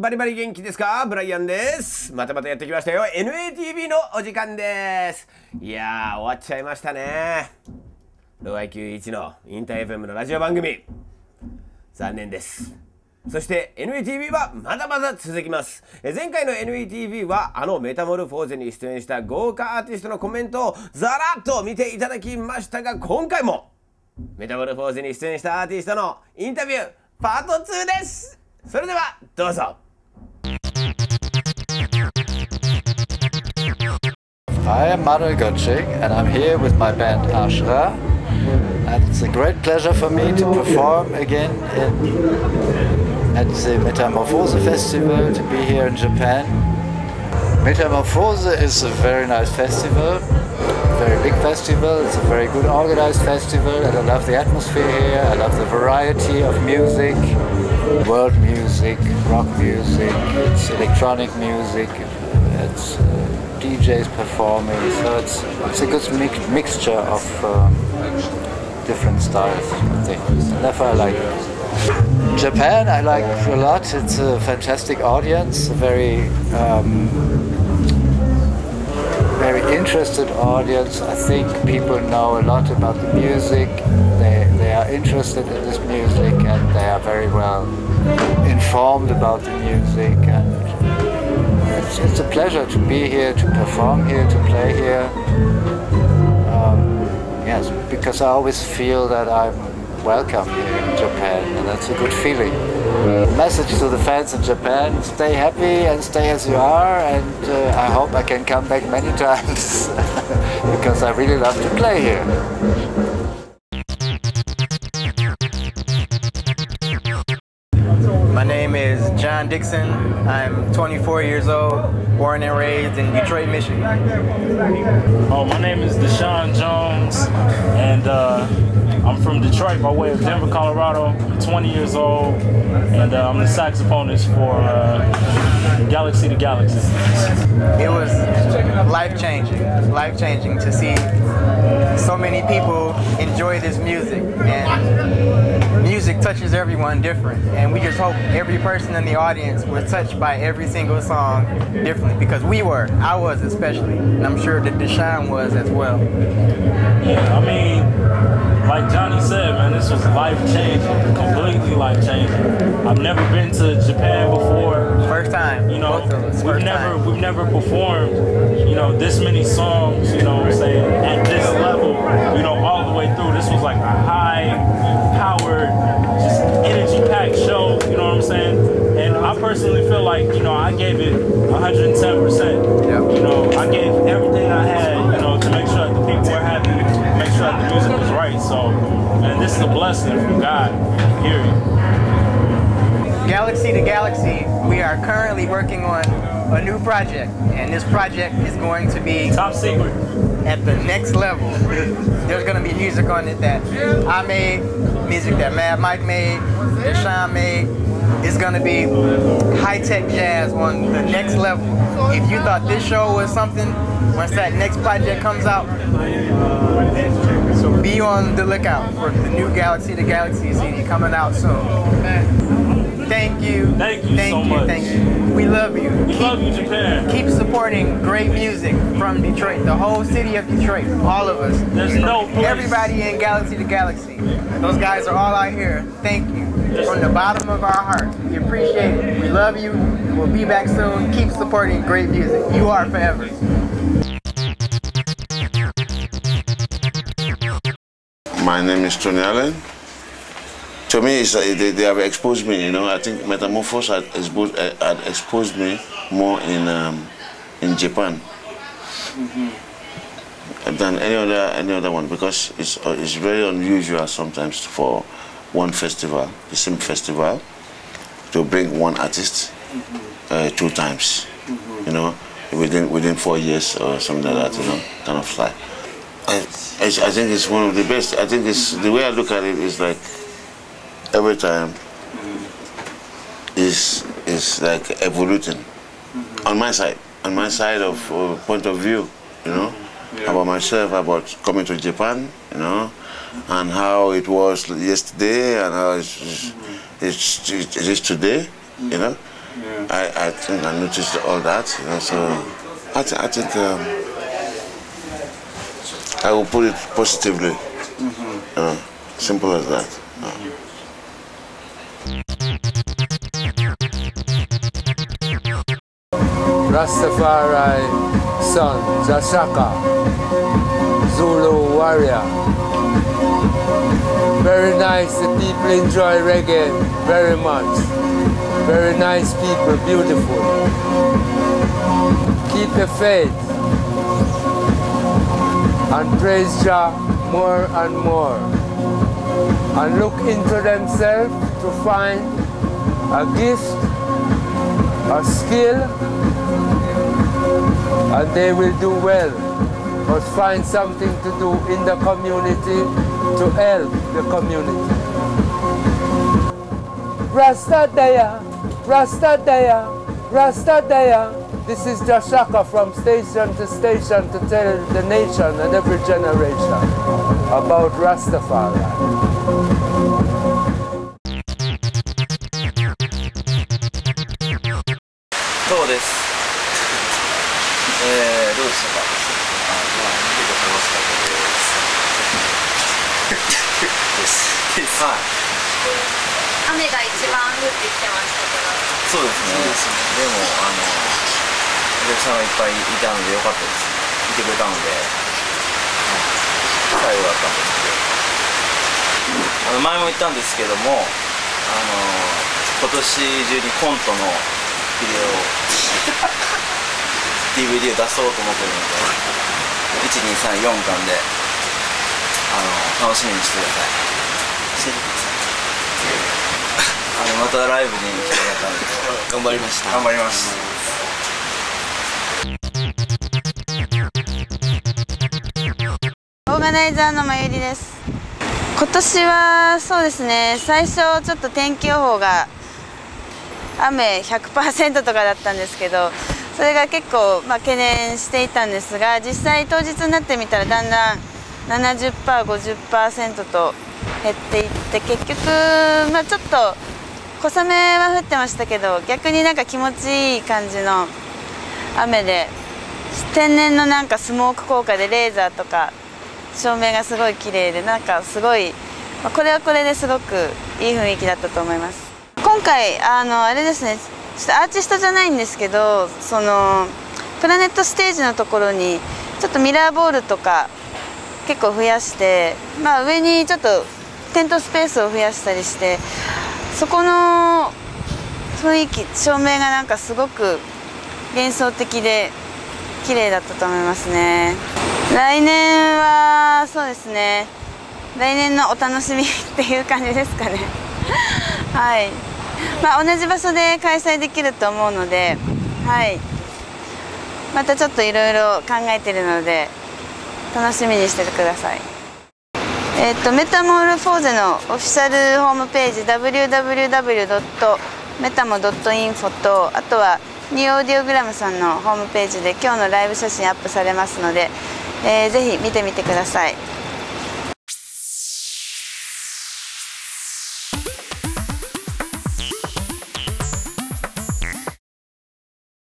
んバリバリ元気ですか？ブライアンです。またまたやってきましたよ。NATV のお時間です。いやー終わっちゃいましたね。ロー IQ1 のインター FM のラジオ番組。残念です。そして NETV はまだまだ続きます。え前回の NETV はあのメタモルフォーゼに出演した豪華アーティストのコメントをザラッと見ていただきましたが今回もメタモルフォーゼに出演したアーティストのインタビューパート2です。それではどうぞ。Hi, I'm Manuel Göttsching and I'm here with my band Ashra. And it's a great pleasure for me to perform again in, at the Metamorphose Festival, to be here in Japan. Metamorphose is a very nice festival, very big festival. It's a very good organized festival, and I love the atmosphere here. I love the variety of music, world music, rock music, it's electronic music, it's uh, DJs performing. So it's it's a good mix, mixture of um, different styles. I think. Therefore, I like. Japan, I like a lot. It's a fantastic audience, a very um, very interested audience. I think people know a lot about the music. They, they are interested in this music and they are very well informed about the music. And it's, it's a pleasure to be here, to perform here, to play here. Um, yes, because I always feel that I'm welcome here in Japan, and that's a good feeling. Message to the fans in Japan: stay happy and stay as you are, and uh, I hope I can come back many times because I really love to play here. John Dixon. I'm 24 years old, born and raised in Detroit, Michigan. Oh, my name is Deshaun Jones, and uh, I'm from Detroit by way of Denver, Colorado. I'm 20 years old, and uh, I'm the saxophonist for uh, Galaxy to Galaxy. It was life changing, life changing to see so many people enjoy this music. And music touches everyone different. And we just hope every person in the audience was touched by every single song differently because we were. I was especially. And I'm sure that Deshaun was as well. Yeah, I mean, like Johnny said, man, this was life changing, completely life changing. I've never been to Japan before. First time. You know, we've never time. we've never performed, you know, this many songs, you know what I'm saying, at this level, you know, all the way through. This was like a high powered, just energy packed show, you know what I'm saying? And I personally feel like, you know, I gave it 110%. Yep. You know, I gave everything I had, you know, to make sure that the people were happy, make sure that the music was right. So, and this is a blessing from God, period. Galaxy to Galaxy, we are currently working on a new project, and this project is going to be Top secret. at the next level. There's gonna be music on it that I made, music that Mad Mike made, that Sean made. It's gonna be high-tech jazz on the next level. If you thought this show was something, once that next project comes out, so be on the lookout for the new Galaxy to Galaxy CD coming out soon. Thank you. Thank you Thank so you. much. Thank you. We love you. We Keep- love you, Japan. keep supporting great music from Detroit, the whole city of Detroit, all of us. There's no place. Everybody in Galaxy to Galaxy. Those guys are all out here. Thank you. From the bottom of our heart. We appreciate it. We love you. We'll be back soon. Keep supporting great music. You are forever. My name is Tony Allen. To me, it's, uh, they, they have exposed me. You know, I think Metamorphose had exposed, uh, had exposed me more in um, in Japan than any other any other one because it's uh, it's very unusual sometimes for one festival, the same festival, to bring one artist uh, two times. You know, within within four years or something like that. You know, kind of like. I, I I think it's one of the best. I think it's the way I look at it is like every time is is like evolving on my side, on my side of uh, point of view, you know, about myself, about coming to Japan, you know, and how it was yesterday and how it's, it's, it is today, you know. I, I think I noticed all that. You know, so I, th- I think um, I will put it positively. Uh, simple as that. Rastafari son, Jah Shaka, Zulu warrior. Very nice, the people enjoy reggae very much. Very nice people, beautiful. Keep the faith and praise Jah more and more. And look into themselves to find a gift, a skill, and they will do well. But find something to do in the community to help the community. Rasta Daya, Rasta Daya. This is Jah Shaka from station to station to tell the nation and every generation about Rastafari. そうで。したかあ、まあ、結構楽しかったです。です。はい。雨が一番降ってきてましたけどそうですね。でも、あの、お客さんがいっぱいいたのでよかったです。いてくれたので、はい、最後だったんですけど。あの、前も言ったんですけども、あの、今年中にコントのビデオ DVD を出そうと思ってるので1234巻であの楽しみにしてください。しててください。あのまたライブに来てくれたんで頑張りました頑張ります。オーガナイザーのまゆりです。今年はそうですね最初ちょっと天気予報が雨100%とかだったんですけどそれが結構、まあ、懸念していたんですが実際当日になってみたらだんだん 70%50% と減っていって結局、まあ、ちょっと小雨は降ってましたけど逆になんか気持ちいい感じの雨で天然のなんかスモーク効果でレーザーとか照明がすごい綺麗でなんかすごいまあこれはこれですごくいい雰囲気だったと思います。今回あのあれですねちょっとアーティストじゃないんですけどそのプラネットステージのところにちょっとミラーボールとか結構増やして、まあ、上にちょっとテントスペースを増やしたりしてそこの雰囲気照明がなんかすごく幻想的で綺麗だったと思いますね。来年はそうですね。来年のお楽しみっていう感じですかね。はい。まあ同じ場所で開催できると思うのではい。またちょっといろいろ考えてるので楽しみにしててください。えっ、とメタモルフォーゼのオフィシャルホームページ www.metamo.info とあとはニューオーディオグラムさんのホームページで今日のライブ写真アップされますので、えーぜひ見てみてください。